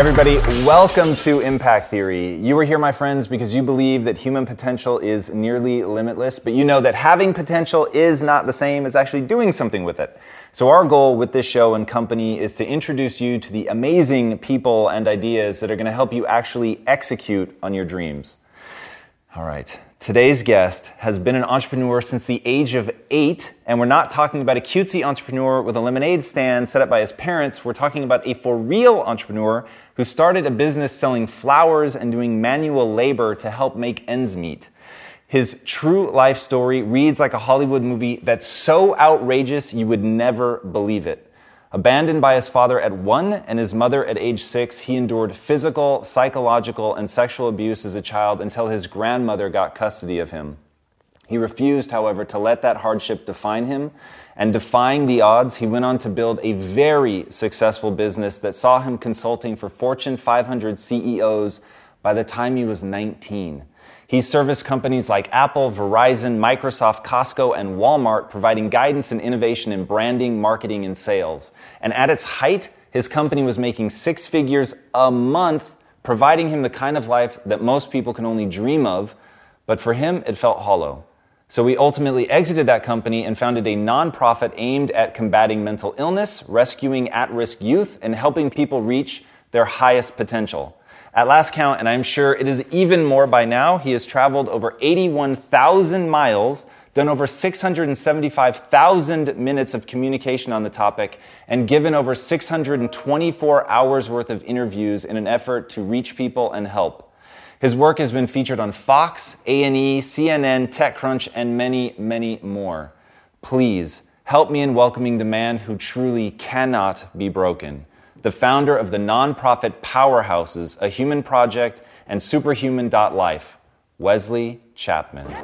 Everybody, welcome to Impact Theory. You are here, my friends, because you believe that human potential is nearly limitless, but you know that having potential is not the same as actually doing something with it. So, our goal with this show and company is to introduce you to the amazing people and ideas that are going to help you actually execute on your dreams. All right. Today's guest has been an entrepreneur since the age of eight, and we're not talking about a cutesy entrepreneur with a lemonade stand set up by his parents. We're talking about a for real entrepreneur who started a business selling flowers and doing manual labor to help make ends meet. His true life story reads like a Hollywood movie that's so outrageous you would never believe it. Abandoned by his father at one and his mother at age six, he endured physical, psychological, and sexual abuse as a child until his grandmother got custody of him. He refused, however, to let that hardship define him, and defying the odds, he went on to build a very successful business that saw him consulting for Fortune 500 CEOs by the time he was 19. He serviced companies like Apple, Verizon, Microsoft, Costco, and Walmart, providing guidance and innovation in branding, marketing, and sales. And at its height, his company was making six figures a month, providing him the kind of life that most people can only dream of. But for him, it felt hollow. So we ultimately exited that company and founded a nonprofit aimed at combating mental illness, rescuing at risk youth, and helping people reach their highest potential. At last count, and I'm sure it is even more by now, he has traveled over 81,000 miles, done over 675,000 minutes of communication on the topic, and given over 624 hours worth of interviews in an effort to reach people and help. His work has been featured on Fox, A&E, CNN, TechCrunch, and many, many more. Please help me in welcoming the man who truly cannot be broken the founder of the nonprofit powerhouses A Human Project and Superhuman.life, Wesley Chapman. Thank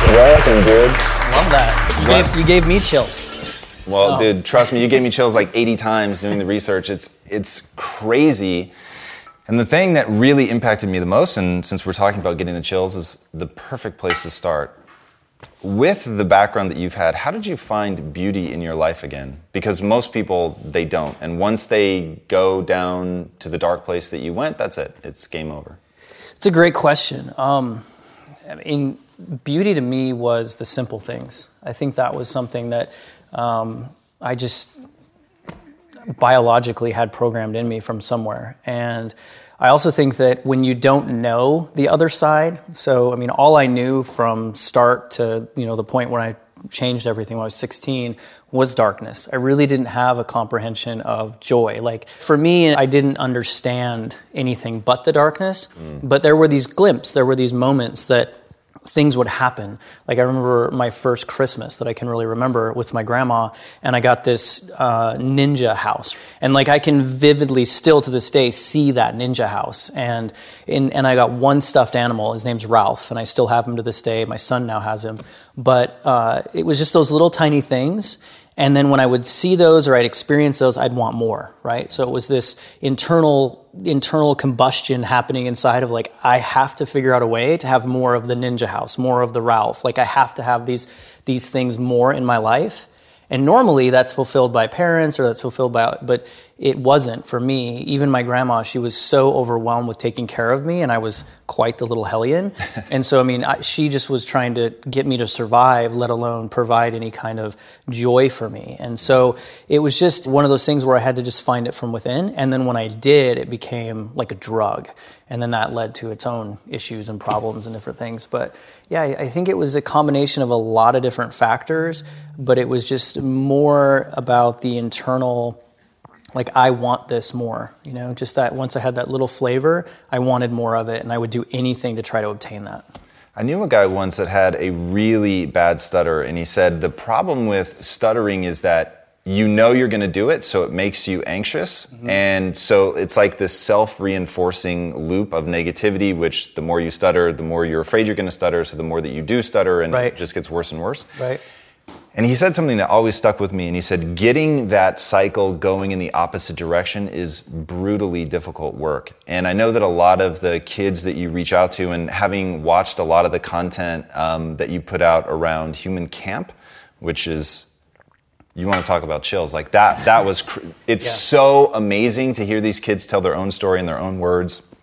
you. Welcome, dude. Love that. You gave, you gave me chills. Well, so. dude, trust me, you gave me chills like 80 times doing the research. It's it's crazy. And the thing that really impacted me the most, and since we're talking about getting the chills, is the perfect place to start with the background that you've had, how did you find beauty in your life again? Because most people, they don't. And once they go down to the dark place that you went, that's it. It's game over. It's a great question. Um, I mean, beauty to me was the simple things. I think that was something that um, I just biologically had programmed in me from somewhere. And I also think that when you don't know the other side, so I mean, all I knew from start to you know the point when I changed everything when I was 16 was darkness. I really didn't have a comprehension of joy. Like for me, I didn't understand anything but the darkness, mm. but there were these glimpses, there were these moments that things would happen. Like I remember my first Christmas that I can really remember with my grandma, and I got this uh, ninja house, and like I can vividly still to this day see that ninja house, and in, and I got one stuffed animal. His name's Ralph, and I still have him to this day. My son now has him, but uh, it was just those little tiny things. And then when I would see those or I'd experience those, I'd want more, right? So it was this internal internal combustion happening inside of like I have to figure out a way to have more of the ninja house, more of the Ralph. Like I have to have these these things more in my life. And normally that's fulfilled by parents or that's fulfilled by but it wasn't for me. Even my grandma, she was so overwhelmed with taking care of me, and I was quite the little hellion. and so, I mean, I, she just was trying to get me to survive, let alone provide any kind of joy for me. And so, it was just one of those things where I had to just find it from within. And then when I did, it became like a drug. And then that led to its own issues and problems and different things. But yeah, I think it was a combination of a lot of different factors, but it was just more about the internal like I want this more, you know, just that once I had that little flavor, I wanted more of it and I would do anything to try to obtain that. I knew a guy once that had a really bad stutter and he said the problem with stuttering is that you know you're going to do it so it makes you anxious mm-hmm. and so it's like this self-reinforcing loop of negativity which the more you stutter the more you're afraid you're going to stutter so the more that you do stutter and right. it just gets worse and worse right and he said something that always stuck with me. And he said, getting that cycle going in the opposite direction is brutally difficult work. And I know that a lot of the kids that you reach out to, and having watched a lot of the content um, that you put out around Human Camp, which is you want to talk about chills like that that was cr- it's yeah. so amazing to hear these kids tell their own story in their own words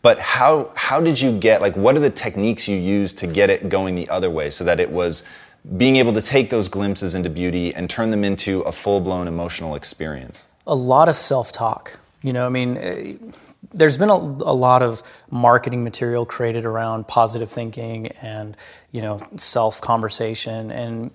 but how how did you get like what are the techniques you used to get it going the other way so that it was being able to take those glimpses into beauty and turn them into a full blown emotional experience? A lot of self talk. You know, I mean, eh, there's been a, a, lot of marketing material created around positive thinking and, you know, self conversation. And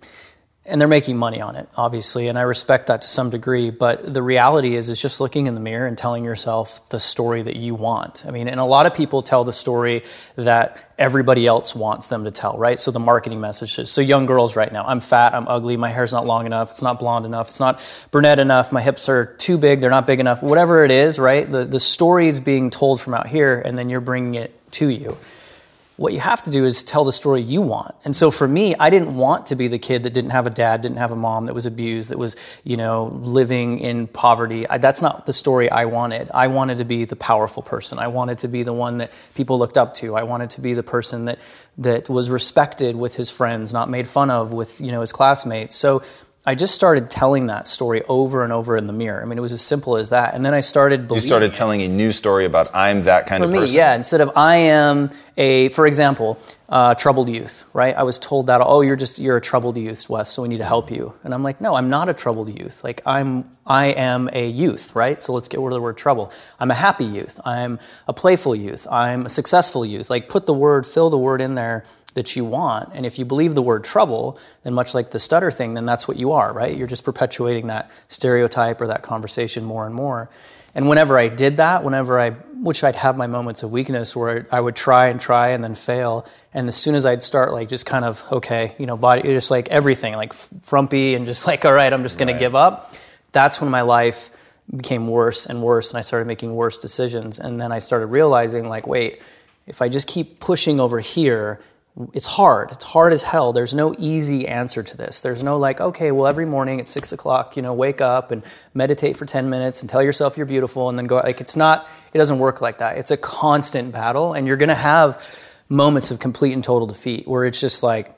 and they're making money on it obviously and i respect that to some degree but the reality is is just looking in the mirror and telling yourself the story that you want. I mean and a lot of people tell the story that everybody else wants them to tell right? So the marketing messages so young girls right now i'm fat i'm ugly my hair's not long enough it's not blonde enough it's not brunette enough my hips are too big they're not big enough whatever it is right? The, the story is being told from out here and then you're bringing it to you what you have to do is tell the story you want. And so for me, I didn't want to be the kid that didn't have a dad, didn't have a mom, that was abused, that was, you know, living in poverty. I, that's not the story I wanted. I wanted to be the powerful person. I wanted to be the one that people looked up to. I wanted to be the person that that was respected with his friends, not made fun of with, you know, his classmates. So I just started telling that story over and over in the mirror. I mean, it was as simple as that. And then I started You started telling a new story about I'm that kind for of me, person. Yeah, instead of I am a, for example, uh, troubled youth, right? I was told that, oh, you're just, you're a troubled youth, Wes, so we need to help you. And I'm like, no, I'm not a troubled youth. Like, I'm, I am a youth, right? So let's get rid of the word trouble. I'm a happy youth. I'm a playful youth. I'm a successful youth. Like, put the word, fill the word in there that you want. And if you believe the word trouble, then much like the stutter thing, then that's what you are, right? You're just perpetuating that stereotype or that conversation more and more. And whenever I did that, whenever I, which I'd have my moments of weakness where I would try and try and then fail. And as soon as I'd start like just kind of, okay, you know, body, just like everything, like frumpy and just like, all right, I'm just going right. to give up. That's when my life became worse and worse. And I started making worse decisions. And then I started realizing like, wait, if I just keep pushing over here it's hard. It's hard as hell. There's no easy answer to this. There's no like, okay, well, every morning at six o'clock, you know, wake up and meditate for 10 minutes and tell yourself you're beautiful and then go. Like, it's not, it doesn't work like that. It's a constant battle and you're going to have moments of complete and total defeat where it's just like,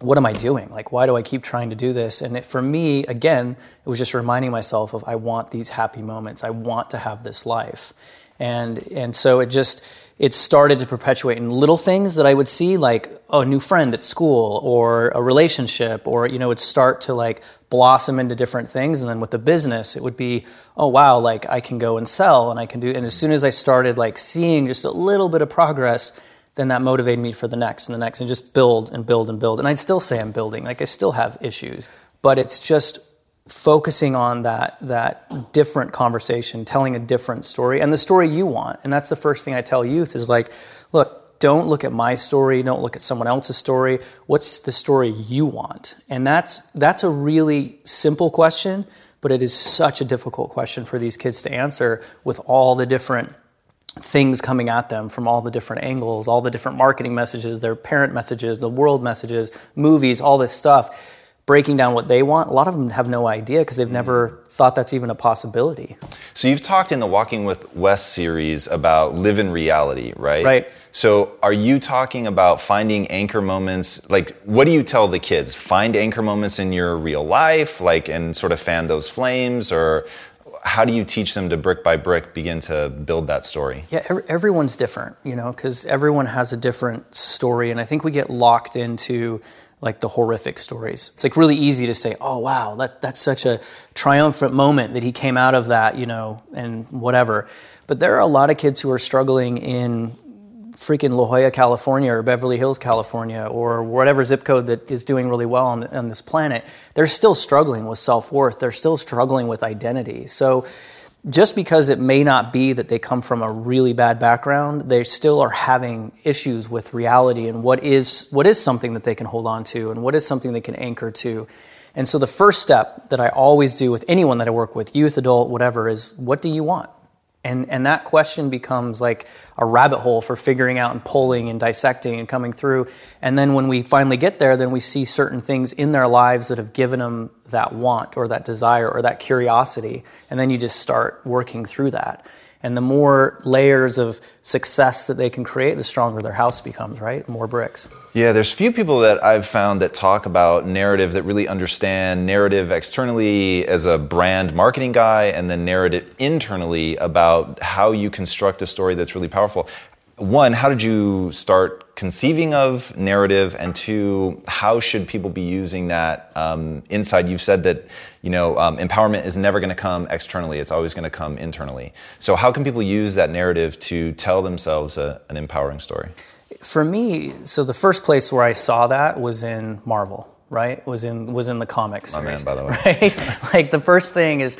what am I doing? Like, why do I keep trying to do this? And it, for me, again, it was just reminding myself of I want these happy moments. I want to have this life. And, and so it just, it started to perpetuate in little things that I would see, like a new friend at school or a relationship, or, you know, it would start to like blossom into different things. And then with the business, it would be, oh, wow, like I can go and sell and I can do. And as soon as I started like seeing just a little bit of progress, then that motivated me for the next and the next and just build and build and build. And I'd still say I'm building, like I still have issues, but it's just focusing on that that different conversation, telling a different story, and the story you want. And that's the first thing I tell youth is like, look, don't look at my story, don't look at someone else's story. What's the story you want? And that's that's a really simple question, but it is such a difficult question for these kids to answer with all the different things coming at them from all the different angles, all the different marketing messages, their parent messages, the world messages, movies, all this stuff breaking down what they want, a lot of them have no idea because they've never thought that's even a possibility. So you've talked in the Walking with Wes series about live in reality, right? Right. So are you talking about finding anchor moments? Like, what do you tell the kids? Find anchor moments in your real life, like, and sort of fan those flames, or how do you teach them to brick by brick begin to build that story? Yeah, everyone's different, you know, because everyone has a different story. And I think we get locked into like the horrific stories. It's like really easy to say, "Oh wow, that that's such a triumphant moment that he came out of that," you know, and whatever. But there are a lot of kids who are struggling in freaking La Jolla, California, or Beverly Hills, California, or whatever zip code that is doing really well on, on this planet. They're still struggling with self worth. They're still struggling with identity. So just because it may not be that they come from a really bad background, they still are having issues with reality and what is what is something that they can hold on to and what is something they can anchor to. And so the first step that I always do with anyone that I work with, youth, adult, whatever, is what do you want? And, and that question becomes like a rabbit hole for figuring out and pulling and dissecting and coming through. And then when we finally get there, then we see certain things in their lives that have given them that want or that desire or that curiosity. And then you just start working through that. And the more layers of success that they can create, the stronger their house becomes, right? More bricks. Yeah, there's few people that I've found that talk about narrative that really understand narrative externally as a brand marketing guy and then narrative internally about how you construct a story that's really powerful. One, how did you start conceiving of narrative, and two, how should people be using that um, inside? You've said that you know um, empowerment is never going to come externally; it's always going to come internally. So, how can people use that narrative to tell themselves a, an empowering story? For me, so the first place where I saw that was in Marvel right? Was in was in the comics. My man, by the way. Right? like the first thing is,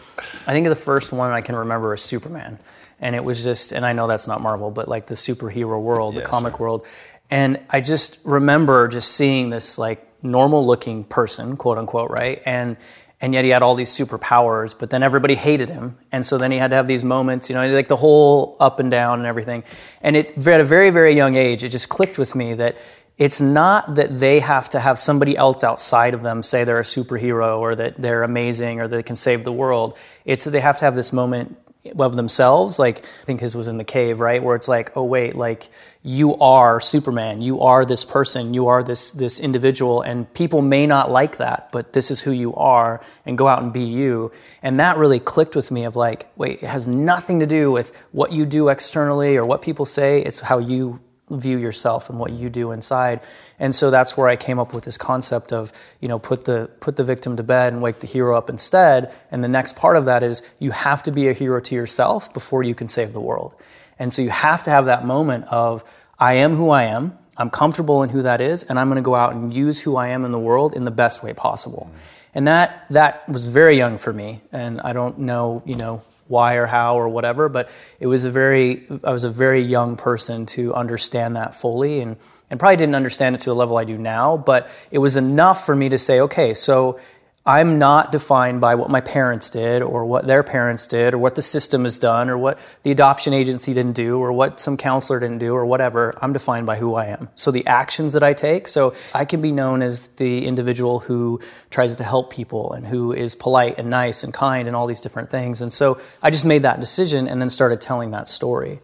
I think the first one I can remember is Superman, and it was just, and I know that's not Marvel, but like the superhero world, yeah, the comic sure. world, and I just remember just seeing this like normal looking person, quote unquote, right? And and yet he had all these superpowers, but then everybody hated him. And so then he had to have these moments, you know, like the whole up and down and everything. And it at a very, very young age, it just clicked with me that it's not that they have to have somebody else outside of them say they're a superhero or that they're amazing or that they can save the world. It's that they have to have this moment of themselves. Like I think his was in the cave, right? Where it's like, oh wait, like you are Superman, you are this person, you are this this individual, and people may not like that, but this is who you are, and go out and be you. And that really clicked with me of like, wait, it has nothing to do with what you do externally or what people say. It's how you view yourself and what you do inside. And so that's where I came up with this concept of, you know, put the put the victim to bed and wake the hero up instead. And the next part of that is you have to be a hero to yourself before you can save the world. And so you have to have that moment of I am who I am. I'm comfortable in who that is, and I'm going to go out and use who I am in the world in the best way possible. And that that was very young for me, and I don't know, you know, why or how or whatever, but it was a very I was a very young person to understand that fully and and probably didn't understand it to the level I do now, but it was enough for me to say, okay, so I'm not defined by what my parents did or what their parents did or what the system has done or what the adoption agency didn't do or what some counselor didn't do or whatever. I'm defined by who I am. So the actions that I take, so I can be known as the individual who tries to help people and who is polite and nice and kind and all these different things. And so I just made that decision and then started telling that story.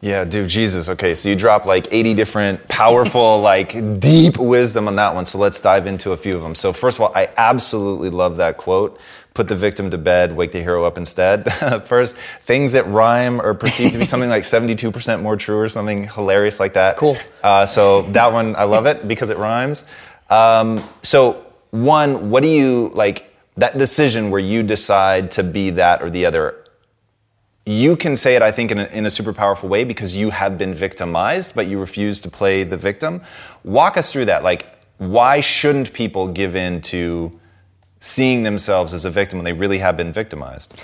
Yeah, dude, Jesus. Okay, so you dropped like 80 different powerful, like deep wisdom on that one. So let's dive into a few of them. So, first of all, I absolutely love that quote put the victim to bed, wake the hero up instead. First, things that rhyme are perceived to be something like 72% more true or something hilarious like that. Cool. Uh, so, that one, I love it because it rhymes. Um, so, one, what do you like that decision where you decide to be that or the other? You can say it, I think, in a, in a, super powerful way because you have been victimized, but you refuse to play the victim. Walk us through that. Like, why shouldn't people give in to seeing themselves as a victim when they really have been victimized?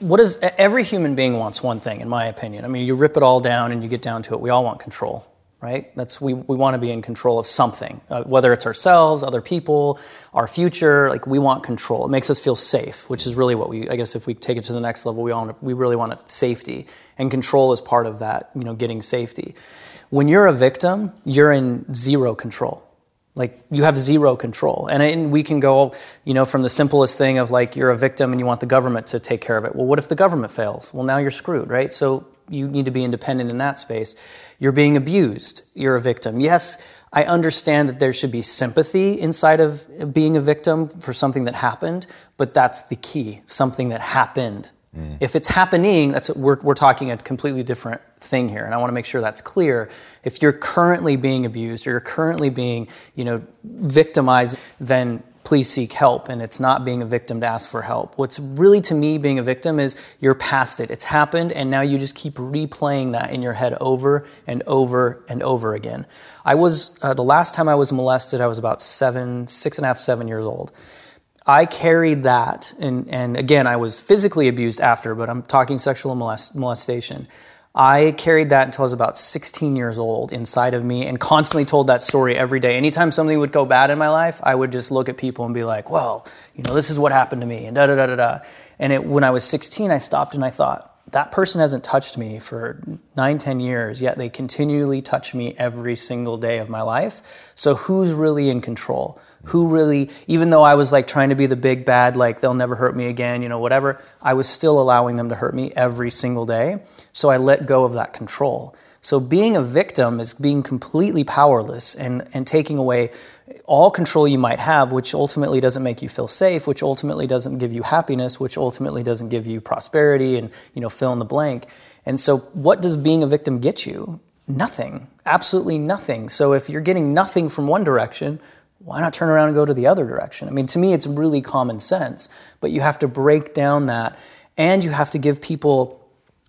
What is every human being wants one thing, in my opinion. I mean, you rip it all down and you get down to it. We all want control right? That's we, we want to be in control of something, uh, whether it's ourselves, other people, our future. Like we want control. It makes us feel safe, which is really what we. I guess if we take it to the next level, we all we really want safety, and control is part of that. You know, getting safety. When you're a victim, you're in zero control. Like you have zero control, and, and we can go, you know, from the simplest thing of like you're a victim and you want the government to take care of it. Well, what if the government fails? Well, now you're screwed, right? So you need to be independent in that space. You're being abused. You're a victim. Yes, I understand that there should be sympathy inside of being a victim for something that happened, but that's the key something that happened Mm. If it's happening, that's we're, we're talking a completely different thing here, and I want to make sure that's clear. If you're currently being abused or you're currently being, you know, victimized, then please seek help and it's not being a victim to ask for help. What's really to me being a victim is you're past it. It's happened and now you just keep replaying that in your head over and over and over again. I was, uh, the last time I was molested, I was about seven, six and a half, seven years old. I carried that, and, and again, I was physically abused after, but I'm talking sexual molest, molestation. I carried that until I was about 16 years old inside of me and constantly told that story every day. Anytime something would go bad in my life, I would just look at people and be like, well, you know, this is what happened to me, and da da da da da. And it, when I was 16, I stopped and I thought, that person hasn't touched me for nine, ten years, yet they continually touch me every single day of my life. So who's really in control? Who really, even though I was like trying to be the big bad, like they'll never hurt me again, you know, whatever, I was still allowing them to hurt me every single day. So I let go of that control. So being a victim is being completely powerless and, and taking away all control you might have, which ultimately doesn't make you feel safe, which ultimately doesn't give you happiness, which ultimately doesn't give you prosperity and, you know, fill in the blank. And so what does being a victim get you? Nothing. Absolutely nothing. So if you're getting nothing from one direction, why not turn around and go to the other direction? I mean, to me, it's really common sense, but you have to break down that and you have to give people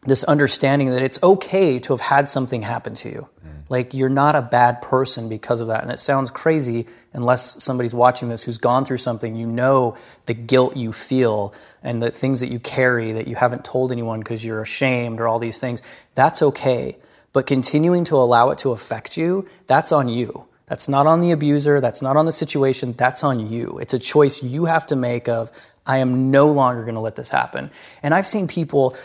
this understanding that it's okay to have had something happen to you. Mm. Like you're not a bad person because of that. And it sounds crazy unless somebody's watching this who's gone through something, you know the guilt you feel and the things that you carry that you haven't told anyone because you're ashamed or all these things. That's okay. But continuing to allow it to affect you, that's on you. That's not on the abuser, that's not on the situation, that's on you. It's a choice you have to make of I am no longer going to let this happen. And I've seen people,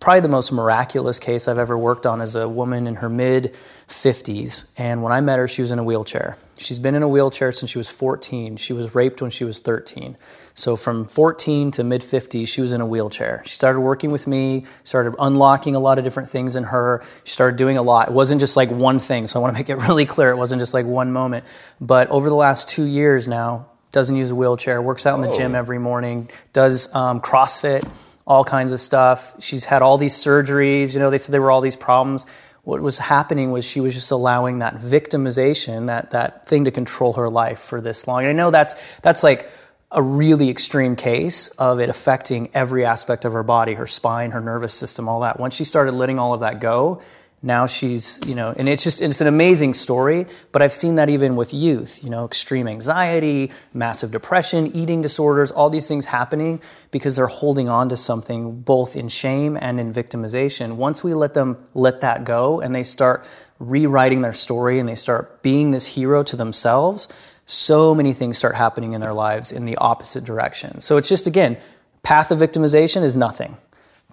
probably the most miraculous case I've ever worked on is a woman in her mid 50s. And when I met her, she was in a wheelchair. She's been in a wheelchair since she was 14. She was raped when she was 13. So from 14 to mid 50s, she was in a wheelchair. She started working with me, started unlocking a lot of different things in her. She started doing a lot. It wasn't just like one thing. So I want to make it really clear. It wasn't just like one moment. But over the last two years now, doesn't use a wheelchair, works out in the oh. gym every morning, does um, CrossFit, all kinds of stuff. She's had all these surgeries. You know, they said there were all these problems. What was happening was she was just allowing that victimization, that that thing to control her life for this long. And I know that's that's like a really extreme case of it affecting every aspect of her body, her spine, her nervous system, all that. Once she started letting all of that go, now she's you know and it's just it's an amazing story but i've seen that even with youth you know extreme anxiety massive depression eating disorders all these things happening because they're holding on to something both in shame and in victimization. Once we let them let that go and they start rewriting their story and they start being this hero to themselves so many things start happening in their lives in the opposite direction. So it's just again path of victimization is nothing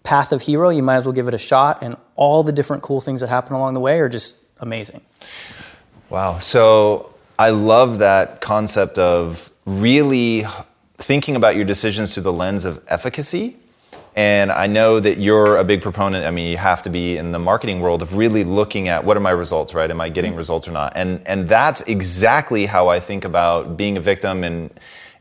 path of hero, you might as well give it a shot. And all the different cool things that happen along the way are just amazing. Wow. So I love that concept of really thinking about your decisions through the lens of efficacy. And I know that you're a big proponent. I mean, you have to be in the marketing world of really looking at what are my results, right? Am I getting mm-hmm. results or not? And and that's exactly how I think about being a victim. And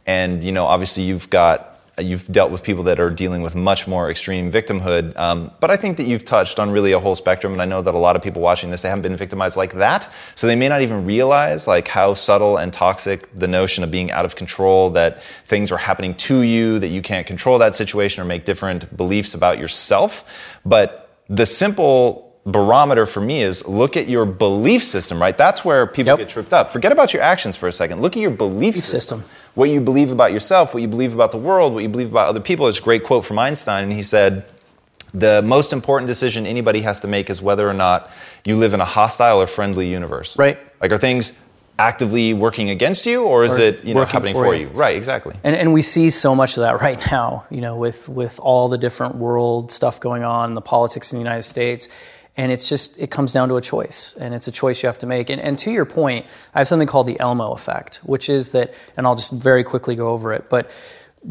and you know, obviously, you've got You've dealt with people that are dealing with much more extreme victimhood, um, but I think that you've touched on really a whole spectrum. And I know that a lot of people watching this they haven't been victimized like that, so they may not even realize like how subtle and toxic the notion of being out of control, that things are happening to you, that you can't control that situation or make different beliefs about yourself. But the simple barometer for me is look at your belief system, right? That's where people yep. get tripped up. Forget about your actions for a second. Look at your belief system. system. What you believe about yourself, what you believe about the world, what you believe about other people. It's a great quote from Einstein, and he said, the most important decision anybody has to make is whether or not you live in a hostile or friendly universe. Right. Like, are things actively working against you or is or it you know happening for, for you. you. right exactly and, and we see so much of that right now you know with with all the different world stuff going on the politics in the united states and it's just, it comes down to a choice. And it's a choice you have to make. And, and to your point, I have something called the Elmo effect, which is that, and I'll just very quickly go over it, but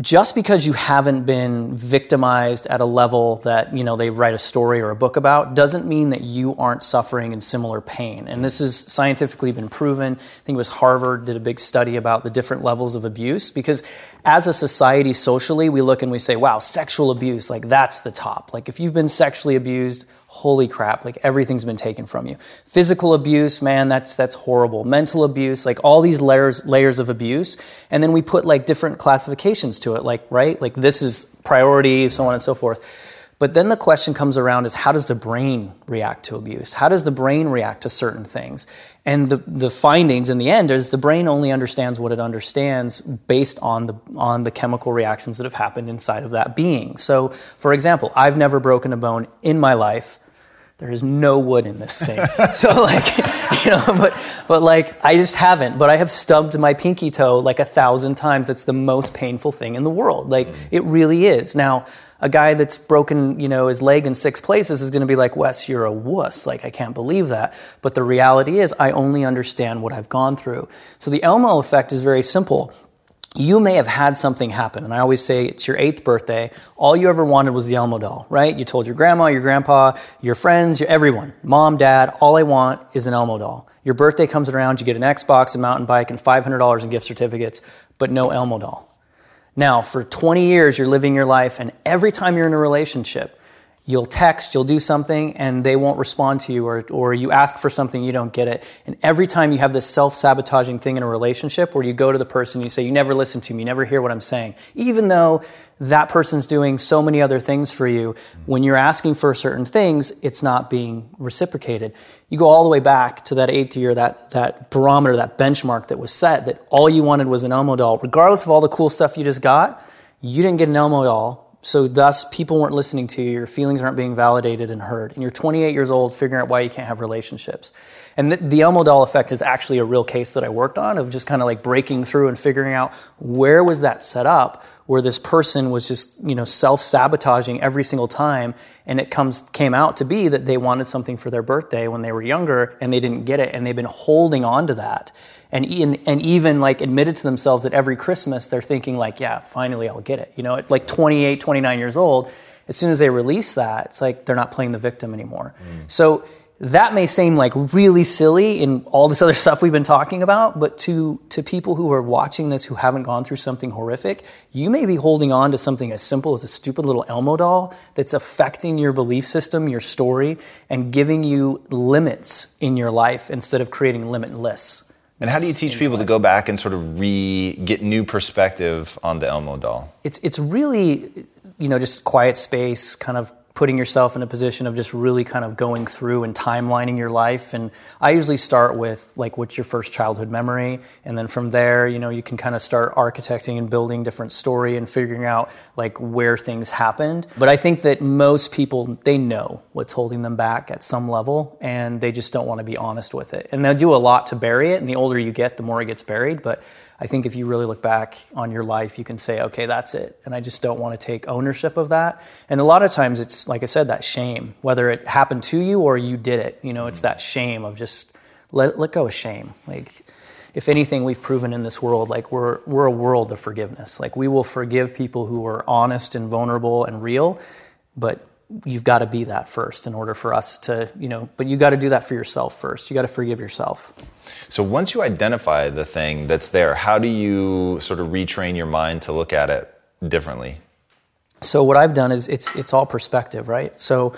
just because you haven't been victimized at a level that you know they write a story or a book about doesn't mean that you aren't suffering in similar pain and this has scientifically been proven i think it was harvard did a big study about the different levels of abuse because as a society socially we look and we say wow sexual abuse like that's the top like if you've been sexually abused holy crap like everything's been taken from you. Physical abuse man that's that's horrible. Mental abuse like all these layers layers of abuse. And then we put like different classifications to it like right? Like this is priority so on and so forth. But then the question comes around is how does the brain react to abuse? How does the brain react to certain things and the, the findings in the end is the brain only understands what it understands based on the on the chemical reactions that have happened inside of that being so for example i've never broken a bone in my life there is no wood in this thing. so like, you know, but but like I just haven't. But I have stubbed my pinky toe like a thousand times. It's the most painful thing in the world. Like it really is. Now, a guy that's broken, you know, his leg in six places is going to be like, Wes, you're a wuss. Like I can't believe that. But the reality is, I only understand what I've gone through. So the Elmo effect is very simple you may have had something happen. And I always say it's your eighth birthday. All you ever wanted was the Elmo doll, right? You told your grandma, your grandpa, your friends, your everyone, mom, dad, all I want is an Elmo doll. Your birthday comes around, you get an Xbox, a mountain bike, and $500 in gift certificates, but no Elmo doll. Now, for 20 years, you're living your life, and every time you're in a relationship, You'll text, you'll do something, and they won't respond to you, or, or you ask for something, you don't get it. And every time you have this self sabotaging thing in a relationship where you go to the person, you say, You never listen to me, you never hear what I'm saying, even though that person's doing so many other things for you, when you're asking for certain things, it's not being reciprocated. You go all the way back to that eighth year, that, that barometer, that benchmark that was set, that all you wanted was an Elmo doll. Regardless of all the cool stuff you just got, you didn't get an Elmo doll so thus people weren't listening to you your feelings aren't being validated and heard and you're 28 years old figuring out why you can't have relationships. And the, the elmo doll effect is actually a real case that i worked on of just kind of like breaking through and figuring out where was that set up where this person was just you know self-sabotaging every single time and it comes came out to be that they wanted something for their birthday when they were younger and they didn't get it and they've been holding on to that and, and even like admitted to themselves that every Christmas they're thinking like, yeah, finally I'll get it. You know, at like 28, 29 years old, as soon as they release that, it's like they're not playing the victim anymore. Mm. So that may seem like really silly in all this other stuff we've been talking about, but to to people who are watching this who haven't gone through something horrific, you may be holding on to something as simple as a stupid little Elmo doll that's affecting your belief system, your story, and giving you limits in your life instead of creating limitless. And how do you teach people to go back and sort of re get new perspective on the Elmo doll? It's it's really you know just quiet space, kind of putting yourself in a position of just really kind of going through and timelining your life. And i usually start with like what's your first childhood memory? And then from there you know you can kind of start architecting and building different story and figuring out like where things happened. But i think that most people they know what's holding them back at some level and they just don't want to be honest with it. And they'll do a lot to bury it and the older you get the more it gets buried. But I think if you really look back on your life, you can say, okay, that's it. And I just don't want to take ownership of that. And a lot of times it's, like I said, that shame, whether it happened to you or you did it. You know, it's mm. that shame of just let, let go of shame. Like, if anything, we've proven in this world, like we're, we're a world of forgiveness. Like we will forgive people who are honest and vulnerable and real, but you've got to be that first in order for us to, you know, but you got to do that for yourself first. You got to forgive yourself. So once you identify the thing that's there, how do you sort of retrain your mind to look at it differently? So what I've done is it's it's all perspective, right? So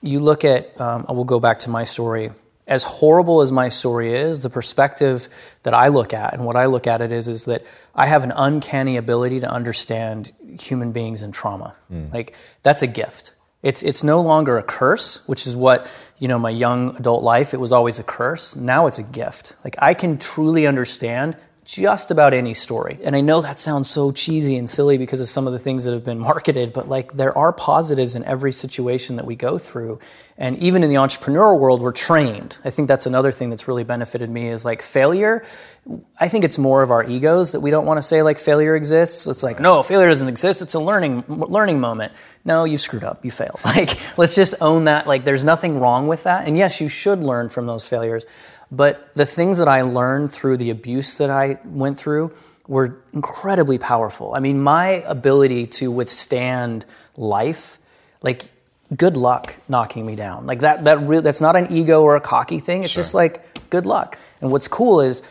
you look at, um, I will go back to my story. As horrible as my story is, the perspective that I look at and what I look at it is is that I have an uncanny ability to understand human beings and trauma. Mm. Like that's a gift it's, it's no longer a curse, which is what, you know, my young adult life, it was always a curse. Now it's a gift. Like I can truly understand just about any story. And I know that sounds so cheesy and silly because of some of the things that have been marketed, but like there are positives in every situation that we go through. And even in the entrepreneurial world, we're trained. I think that's another thing that's really benefited me is like failure. I think it's more of our egos that we don't want to say like failure exists. It's like, no, failure doesn't exist. It's a learning learning moment. No, you screwed up. You failed. Like, let's just own that. Like, there's nothing wrong with that. And yes, you should learn from those failures. But the things that I learned through the abuse that I went through, were incredibly powerful. I mean, my ability to withstand life, like good luck knocking me down. Like that that re- that's not an ego or a cocky thing. It's sure. just like good luck. And what's cool is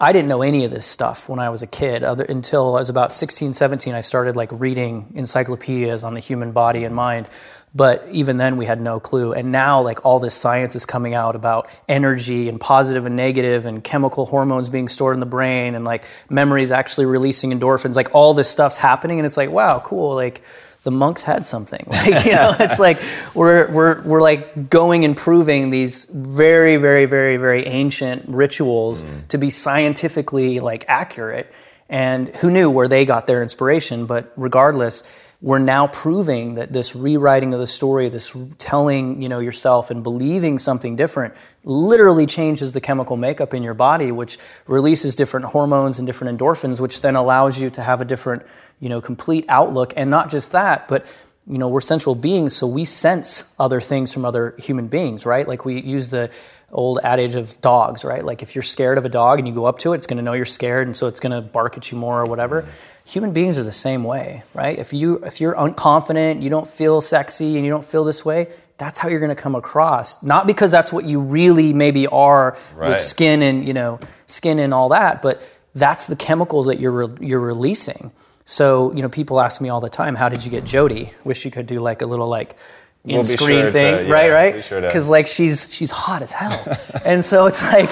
I didn't know any of this stuff when I was a kid other, until I was about 16, 17. I started like reading encyclopedias on the human body and mind. But even then, we had no clue. And now, like, all this science is coming out about energy and positive and negative and chemical hormones being stored in the brain and like memories actually releasing endorphins. Like, all this stuff's happening. And it's like, wow, cool. Like, the monks had something. Like, you know, it's like we're, we're, we're like going and proving these very, very, very, very ancient rituals mm. to be scientifically like accurate. And who knew where they got their inspiration? But regardless, we're now proving that this rewriting of the story, this telling you know yourself and believing something different, literally changes the chemical makeup in your body, which releases different hormones and different endorphins, which then allows you to have a different you know complete outlook. And not just that, but you know we're sensual beings, so we sense other things from other human beings, right? Like we use the old adage of dogs, right? Like if you're scared of a dog and you go up to it, it's going to know you're scared, and so it's going to bark at you more or whatever human beings are the same way, right? If you if you're unconfident, you don't feel sexy and you don't feel this way, that's how you're going to come across. Not because that's what you really maybe are right. with skin and, you know, skin and all that, but that's the chemicals that you're re- you're releasing. So, you know, people ask me all the time, "How did you get Jody?" Wish you could do like a little like in we'll screen sure thing, to, yeah, right? Right? Because sure like she's she's hot as hell, and so it's like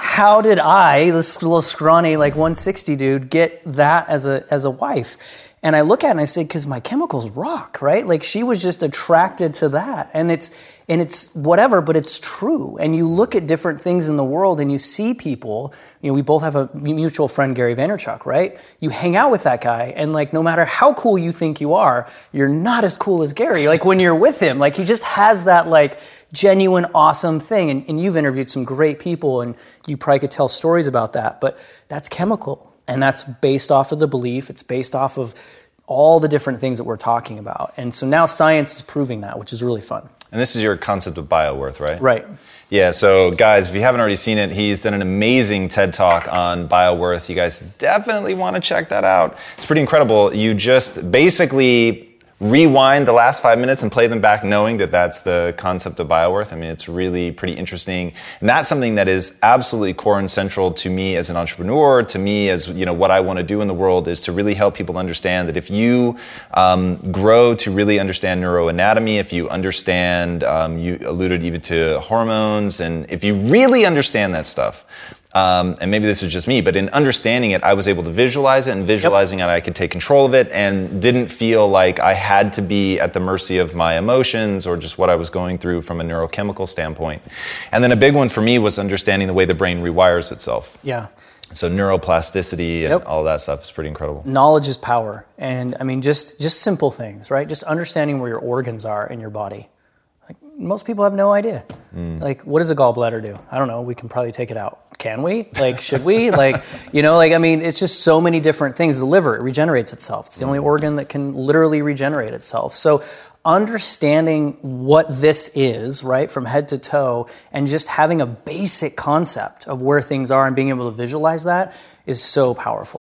how did I, this little scrawny like 160 dude, get that as a as a wife? And I look at it and I say, because my chemicals rock, right? Like she was just attracted to that. And it's and it's whatever, but it's true. And you look at different things in the world and you see people, you know, we both have a mutual friend, Gary Vaynerchuk, right? You hang out with that guy, and like no matter how cool you think you are, you're not as cool as Gary. Like when you're with him, like he just has that like genuine, awesome thing. And, and you've interviewed some great people and you probably could tell stories about that, but that's chemical. And that's based off of the belief, it's based off of all the different things that we're talking about. And so now science is proving that, which is really fun. And this is your concept of bioworth, right? Right. Yeah, so guys, if you haven't already seen it, he's done an amazing TED talk on bioworth. You guys definitely want to check that out. It's pretty incredible. You just basically rewind the last five minutes and play them back knowing that that's the concept of bioworth. I mean, it's really pretty interesting. And that's something that is absolutely core and central to me as an entrepreneur, to me as, you know, what I want to do in the world is to really help people understand that if you um, grow to really understand neuroanatomy, if you understand, um, you alluded even to hormones, and if you really understand that stuff, um, and maybe this is just me, but in understanding it, I was able to visualize it, and visualizing yep. it, I could take control of it, and didn't feel like I had to be at the mercy of my emotions or just what I was going through from a neurochemical standpoint. And then a big one for me was understanding the way the brain rewires itself. Yeah. So neuroplasticity and yep. all that stuff is pretty incredible. Knowledge is power, and I mean just just simple things, right? Just understanding where your organs are in your body most people have no idea. Mm. Like, what does a gallbladder do? I don't know. We can probably take it out. Can we? Like, should we? like, you know, like, I mean, it's just so many different things. The liver, it regenerates itself. It's the only organ that can literally regenerate itself. So, understanding what this is, right, from head to toe, and just having a basic concept of where things are and being able to visualize that is so powerful.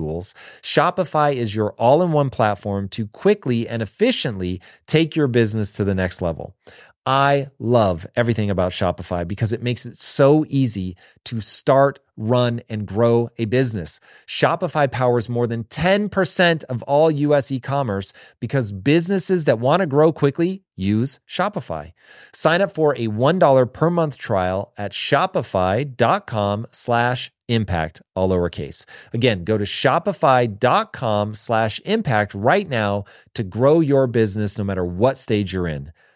tools, Shopify is your all in one platform to quickly and efficiently take your business to the next level. I love everything about Shopify because it makes it so easy to start, run, and grow a business. Shopify powers more than 10% of all US e commerce because businesses that want to grow quickly use Shopify. Sign up for a $1 per month trial at shopify.com slash impact, all lowercase. Again, go to shopify.com slash impact right now to grow your business no matter what stage you're in.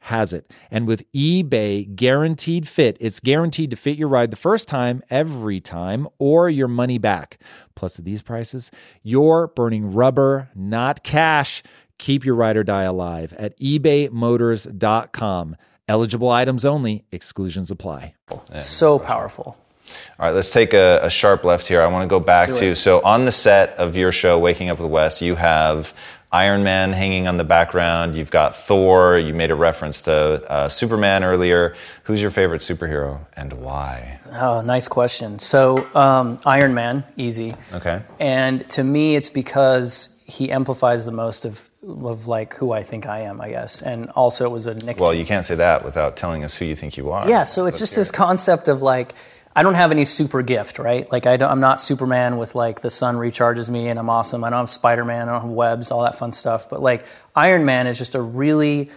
has it. And with eBay guaranteed fit, it's guaranteed to fit your ride the first time, every time, or your money back. Plus, at these prices, you're burning rubber, not cash. Keep your ride or die alive at ebaymotors.com. Eligible items only, exclusions apply. So powerful. All right, let's take a, a sharp left here. I want to go back to so on the set of your show, Waking Up with Wes, you have Iron Man hanging on the background. You've got Thor. You made a reference to uh, Superman earlier. Who's your favorite superhero and why? Oh, nice question. So, um, Iron Man, easy. Okay. And to me, it's because he amplifies the most of, of like who I think I am, I guess. And also, it was a nickname. Well, you can't say that without telling us who you think you are. Yeah, so it's just this concept of like, I don't have any super gift, right? Like, I I'm not Superman with like the sun recharges me and I'm awesome. I don't have Spider Man, I don't have webs, all that fun stuff. But like, Iron Man is just a really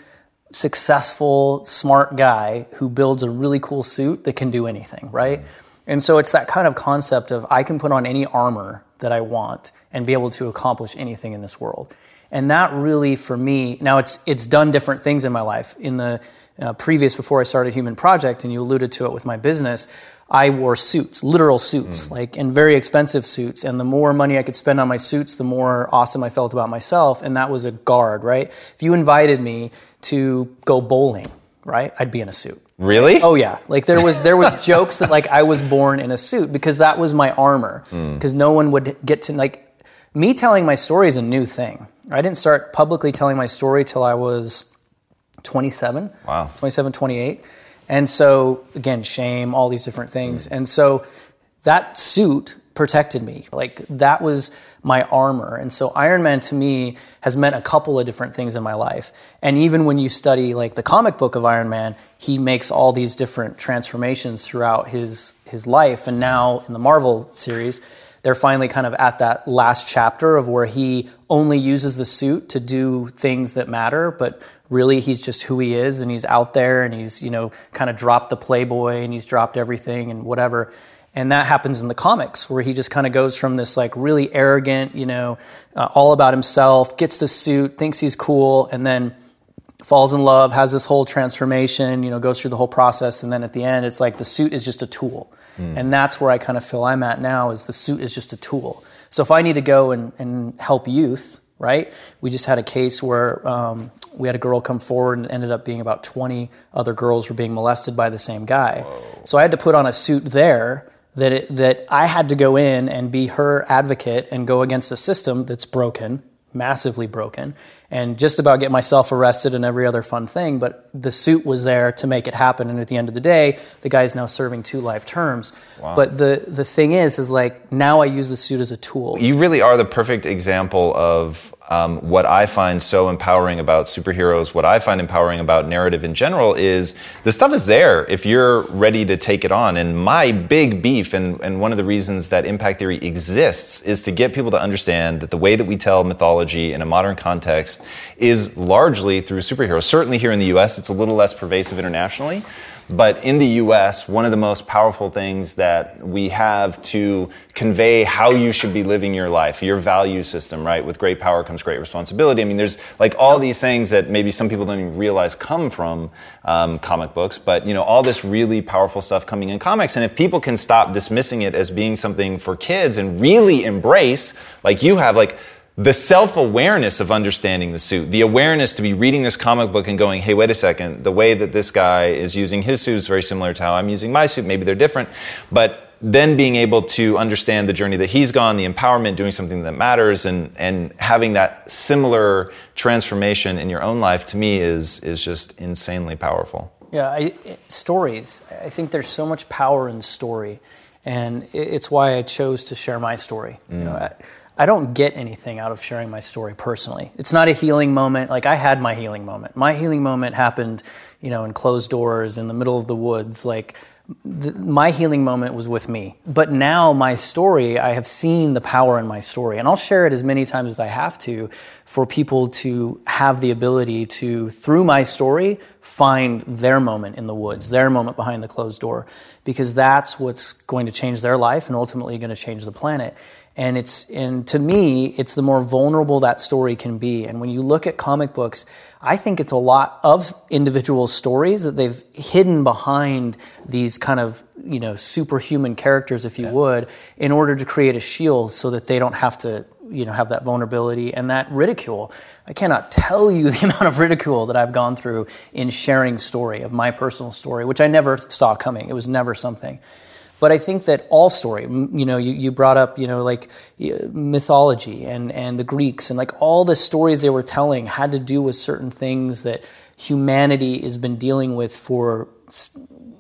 successful, smart guy who builds a really cool suit that can do anything, right? And so it's that kind of concept of I can put on any armor that I want and be able to accomplish anything in this world. And that really, for me, now it's it's done different things in my life. In the uh, previous, before I started Human Project, and you alluded to it with my business, I wore suits, literal suits, mm. like and very expensive suits. And the more money I could spend on my suits, the more awesome I felt about myself. And that was a guard, right? If you invited me to go bowling, right, I'd be in a suit. Really? Oh yeah, like there was there was jokes that like I was born in a suit because that was my armor. Mm. Because no one would get to like me telling my story is a new thing. I didn't start publicly telling my story till I was 27. Wow. 27, 28. And so again, shame, all these different things. And so that suit protected me. Like that was my armor. And so Iron Man to me has meant a couple of different things in my life. And even when you study like the comic book of Iron Man, he makes all these different transformations throughout his his life. And now in the Marvel series, they're finally kind of at that last chapter of where he only uses the suit to do things that matter, but really he's just who he is and he's out there and he's, you know, kind of dropped the Playboy and he's dropped everything and whatever. And that happens in the comics where he just kind of goes from this like really arrogant, you know, uh, all about himself, gets the suit, thinks he's cool, and then falls in love, has this whole transformation, you know, goes through the whole process, and then at the end, it's like the suit is just a tool, and that's where I kind of feel I'm at now. Is the suit is just a tool. So if I need to go and, and help youth, right? We just had a case where um, we had a girl come forward and ended up being about 20 other girls were being molested by the same guy. Whoa. So I had to put on a suit there that it, that I had to go in and be her advocate and go against a system that's broken massively broken and just about get myself arrested and every other fun thing. But the suit was there to make it happen. And at the end of the day, the guy's now serving two life terms. Wow. But the, the thing is, is like now I use the suit as a tool. You really are the perfect example of um, what I find so empowering about superheroes, what I find empowering about narrative in general is the stuff is there if you're ready to take it on. And my big beef, and, and one of the reasons that impact theory exists, is to get people to understand that the way that we tell mythology in a modern context is largely through superheroes. Certainly here in the US, it's a little less pervasive internationally. But in the US, one of the most powerful things that we have to convey how you should be living your life, your value system, right? With great power comes great responsibility. I mean, there's like all these things that maybe some people don't even realize come from um, comic books, but you know, all this really powerful stuff coming in comics. And if people can stop dismissing it as being something for kids and really embrace, like you have, like, the self awareness of understanding the suit, the awareness to be reading this comic book and going, hey, wait a second, the way that this guy is using his suit is very similar to how I'm using my suit. Maybe they're different. But then being able to understand the journey that he's gone, the empowerment, doing something that matters, and, and having that similar transformation in your own life to me is, is just insanely powerful. Yeah, I, stories. I think there's so much power in story. And it's why I chose to share my story. Mm. You know, I, I don't get anything out of sharing my story personally. It's not a healing moment. Like I had my healing moment. My healing moment happened, you know, in closed doors in the middle of the woods. Like the, my healing moment was with me. But now my story, I have seen the power in my story, and I'll share it as many times as I have to for people to have the ability to, through my story, find their moment in the woods, their moment behind the closed door, because that's what's going to change their life and ultimately going to change the planet and it's and to me it's the more vulnerable that story can be. And when you look at comic books i think it's a lot of individual stories that they've hidden behind these kind of you know superhuman characters if you yeah. would in order to create a shield so that they don't have to you know have that vulnerability and that ridicule. I cannot tell you the amount of ridicule that i've gone through in sharing story of my personal story which i never saw coming. It was never something but I think that all story, you know, you, you brought up, you know, like mythology and, and the Greeks and like all the stories they were telling had to do with certain things that humanity has been dealing with for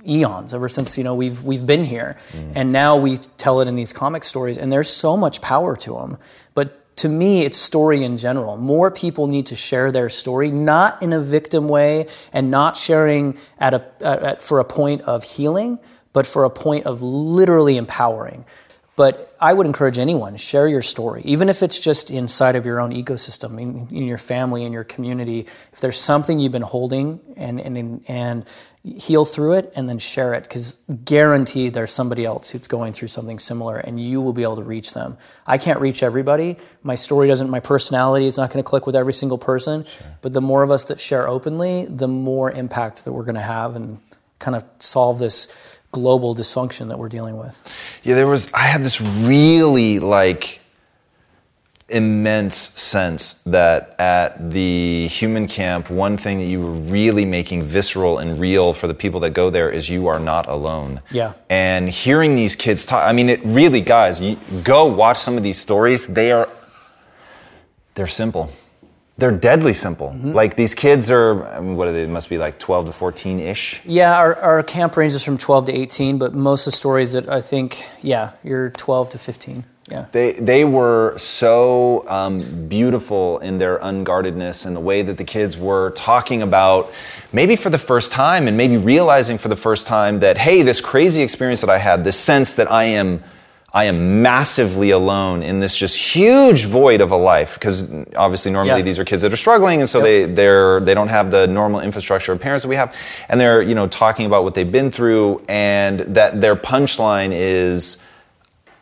eons ever since you know we've we've been here. Mm. and now we tell it in these comic stories and there's so much power to them but to me it's story in general. More people need to share their story not in a victim way and not sharing at a at, for a point of healing but for a point of literally empowering. But I would encourage anyone share your story, even if it's just inside of your own ecosystem, in, in your family, in your community. If there's something you've been holding, and and and heal through it, and then share it, because guaranteed there's somebody else who's going through something similar, and you will be able to reach them. I can't reach everybody. My story doesn't. My personality is not going to click with every single person. Sure. But the more of us that share openly, the more impact that we're going to have, and kind of solve this global dysfunction that we're dealing with. Yeah, there was, I had this really like immense sense that at the human camp, one thing that you were really making visceral and real for the people that go there is you are not alone. Yeah. And hearing these kids talk, I mean, it really, guys, you go watch some of these stories. They are, they're simple they're deadly simple. Mm-hmm. Like these kids are, I mean, what are they? Must be like 12 to 14 ish. Yeah, our, our camp ranges from 12 to 18, but most of the stories that I think, yeah, you're 12 to 15. Yeah. They, they were so um, beautiful in their unguardedness and the way that the kids were talking about, maybe for the first time, and maybe realizing for the first time that, hey, this crazy experience that I had, this sense that I am I am massively alone in this just huge void of a life because obviously normally yeah. these are kids that are struggling and so yep. they they're they don't have the normal infrastructure of parents that we have and they're you know talking about what they've been through and that their punchline is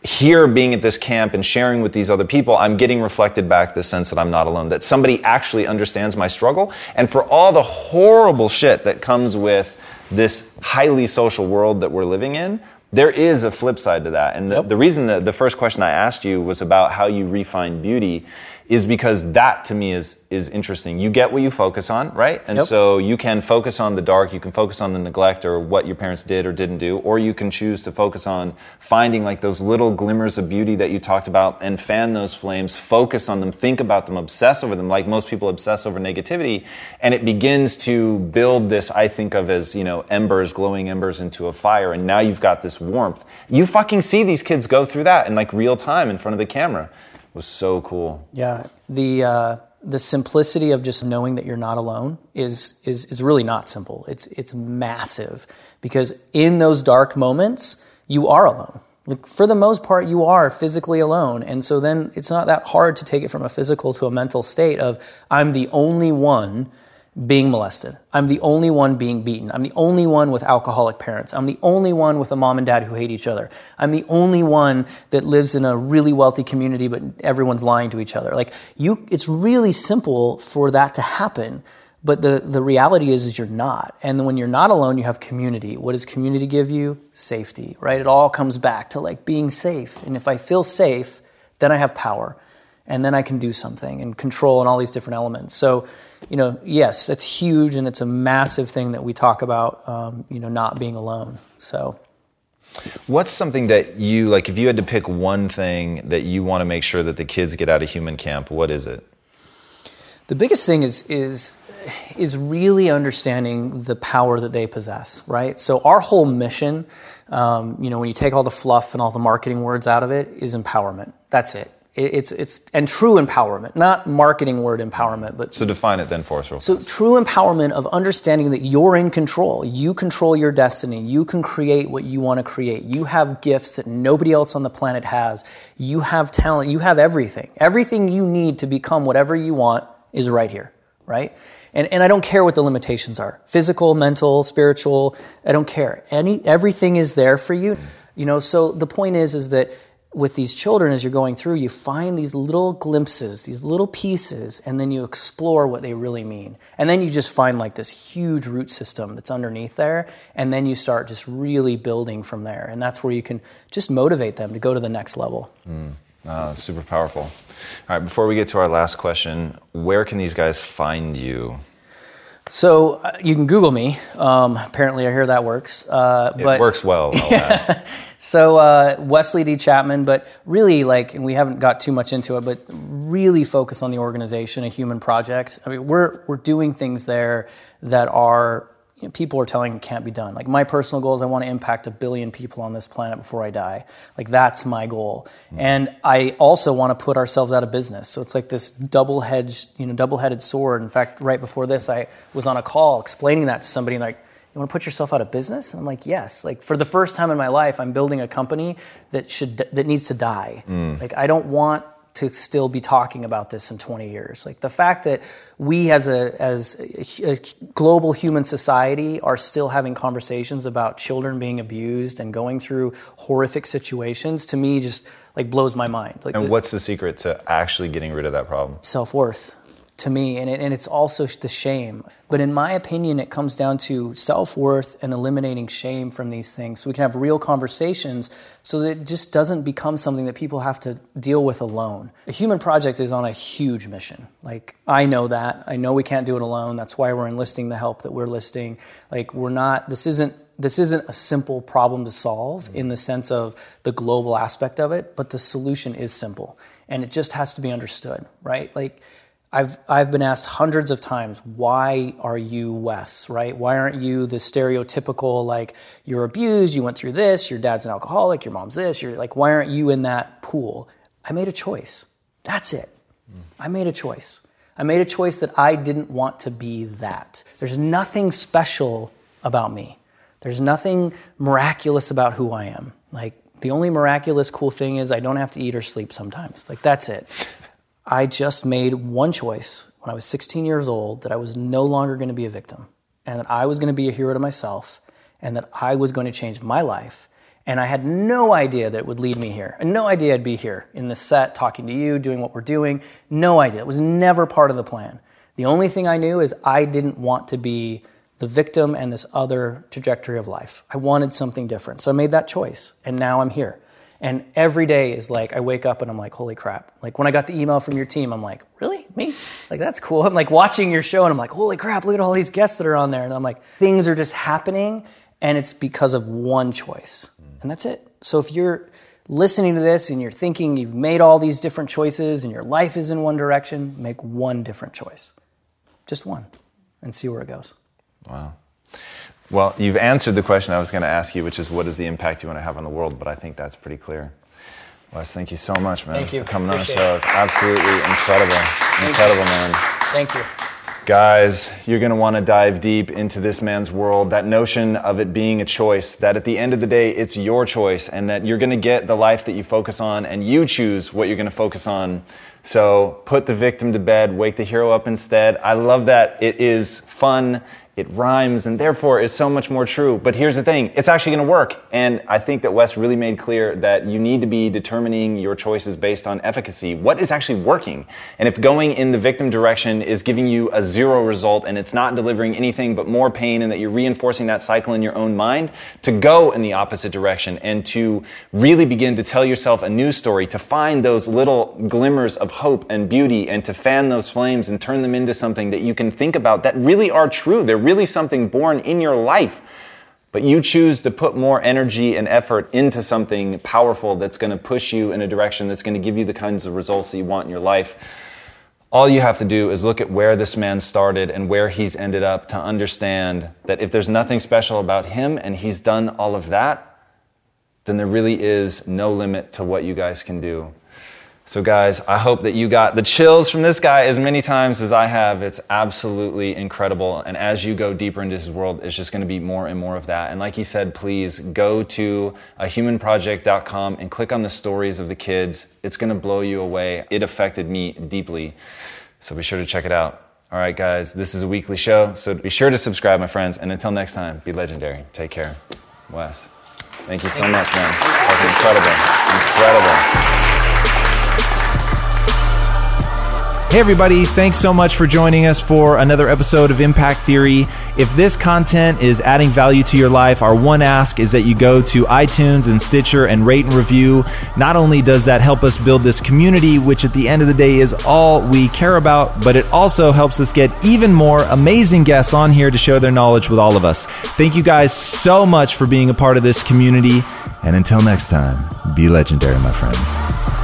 here being at this camp and sharing with these other people i'm getting reflected back the sense that i'm not alone that somebody actually understands my struggle and for all the horrible shit that comes with this highly social world that we're living in there is a flip side to that. And the, yep. the reason that the first question I asked you was about how you refine beauty is because that to me is is interesting. You get what you focus on, right? And Yep. so you can focus on the dark, you can focus on the neglect or what your parents did or didn't do, or you can choose to focus on finding like those little glimmers of beauty that you talked about and fan those flames, focus on them, think about them, obsess over them like most people obsess over negativity, and it begins to build this I think of as, you know, embers, glowing embers into a fire and now you've got this warmth. You fucking see these kids go through that in like real time in front of the camera. Was so cool. Yeah, the uh, the simplicity of just knowing that you're not alone is is is really not simple. It's it's massive because in those dark moments you are alone. Like for the most part, you are physically alone, and so then it's not that hard to take it from a physical to a mental state of I'm the only one being molested. I'm the only one being beaten. I'm the only one with alcoholic parents. I'm the only one with a mom and dad who hate each other. I'm the only one that lives in a really wealthy community, but everyone's lying to each other. Like you, it's really simple for that to happen. But the, the reality is, is you're not. And when you're not alone, you have community. What does community give you? Safety, right? It all comes back to like being safe. And if I feel safe, then I have power and then I can do something and control and all these different elements. So, you know, yes, it's huge and it's a massive thing that we talk about, um, you know, not being alone. So, What's something that you like if you had to pick one thing that you want to make sure that the kids get out of human camp, what is it? the biggest thing is is is really understanding the power that they possess, right? So our whole mission, um, you know, when you take all the fluff and all the marketing words out of it, is empowerment. That's it. It- It's it's and true empowerment, not marketing word empowerment, but So define it then for us real So true empowerment of understanding that you're in control. You control your destiny. You can create what you want to create. You have gifts that nobody else on the planet has. You have talent. You have everything. Everything you need to become whatever you want is right here, right? And, and I don't care what the limitations are. Physical, mental, spiritual, I don't care. Any everything is there for you. You know, so the point is is that with these children as you're going through you find these little glimpses these little pieces and then you explore what they really mean and then you just find like this huge root system that's underneath there and then you start just really building from there and that's where you can just motivate them to go to the next level Ah, super powerful. All right, before we get to our last question, where can these guys find you? So uh, you can google me um, apparently i hear that works uh, It but works well. I'll. So uh, Wesley D. Chapman, but really like, and we haven't got too much into it, but really focus on the organization, a human project. I mean, we're we're doing things there that are you know, people are telling it can't be done. Like my personal goal is I want to impact a billion people on this planet before I die. Like that's my goal, mm. and I also want to put ourselves out of business. So it's like this double-hedged, you know, double-headed sword. In fact, right before this, I was on a call explaining that to somebody, and like you want to put yourself out of business? And I'm like, yes. Like for the first time in my life, I'm building a company that should that needs to die. Mm. Like I don't want to still be talking about this in 20 years. Like the fact that we as a as a, global human society are still having conversations about children being abused and going through horrific situations to me just like blows my mind. Like and what's the secret to actually getting rid of that problem? self worth to me, and, it, and it's also the shame. But in my opinion, it comes down to self worth and eliminating shame from these things so we can have real conversations so that it just doesn't become something that people have to deal with alone. The Human Project is on a huge mission. Like, I know that. I know we can't do it alone. That's why we're enlisting the help that we're listing. Like, we're not, this isn't this isn't a simple problem to solve in the sense of the global aspect of it, but the solution is simple and it just has to be understood, right? Like I've I've been asked hundreds of times, why are you Wes, right? Why aren't you the stereotypical like you're abused, you went through this, your dad's an alcoholic, your mom's this, you're like why aren't you in that pool? I made a choice. That's it. Hmm. I made a choice. I made a choice that I didn't want to be that. There's nothing special about me. There's nothing miraculous about who I am. Like the only miraculous cool thing is I don't have to eat or sleep sometimes. Like that's it. I just made one choice when I was 16 years old that I was no longer going to be a victim and that I was going to be a hero to myself and that I was going to change my life. And I had no idea that it would lead me here. And no idea I'd be here in this set talking to you, doing what we're doing. No idea. It was never part of the plan. The only thing I knew is I didn't want to be the victim and this other trajectory of life. I wanted something different. So I made that choice. And now I'm here. And every day is like, I wake up and I'm like, holy crap. Like when I got the email from your team, I'm like, really? Me? Like, that's cool. I'm like watching your show and I'm like, holy crap, look at all these guests that are on there. And I'm like, things are just happening and it's because of one choice. And that's it. So if you're listening to this and you're thinking you've made all these different choices and your life is in one direction, make one different choice. Just one and see where it goes. Wow. Well, you've answered the question I was going to ask you, which is what is the impact you want to have on the world? But I think that's pretty clear. Wes, thank you so much, man. Thank you. For coming Appreciate on the show. It's absolutely incredible. incredible, man. Thank you. Guys, you're going to want to dive deep into this man's world. That notion of it being a choice, that at the end of the day, it's your choice, and that you're going to get the life that you focus on, and you choose what you're going to focus on. So put the victim to bed, wake the hero up instead. I love that it is fun it rhymes and therefore is so much more true. But here's the thing it's actually going to work. And I think that Wes really made clear that you need to be determining your choices based on efficacy. What is actually working? And if going in the victim direction is giving you a zero result and it's not delivering anything but more pain and that you're reinforcing that cycle in your own mind, to go in the opposite direction and to really begin to tell yourself a new story, to find those little glimmers of hope and beauty and to fan those flames and turn them into something that you can think about that really are true. They're really something born in your life. But you choose to put more energy and effort into something powerful that's going to push you in a direction that's going to give you the kinds of results that you want in your life. All you have to do is look at where this man started and where he's ended up to understand that if there's nothing special about him and he's done all of that, then there really is no limit to what you guys can do. So, guys, I hope that you got the chills from this guy as many times as I have. It's absolutely incredible. And as you go deeper into his world, it's just going to be more and more of that. And like he said, please go to ahumanproject.com and click on the stories of the kids. It's going to blow you away. It affected me deeply. So, be sure to check it out. All right, guys, this is a weekly show. So, be sure to subscribe, my friends. And until next time, be legendary. Take care. Wes. Thank you so much, man. That was incredible. Incredible. Hey, everybody, thanks so much for joining us for another episode of Impact Theory. If this content is adding value to your life, our one ask is that you go to iTunes and Stitcher and rate and review. Not only does that help us build this community, which at the end of the day is all we care about, but it also helps us get even more amazing guests on here to share their knowledge with all of us. Thank you guys so much for being a part of this community. And until next time, be legendary, my friends.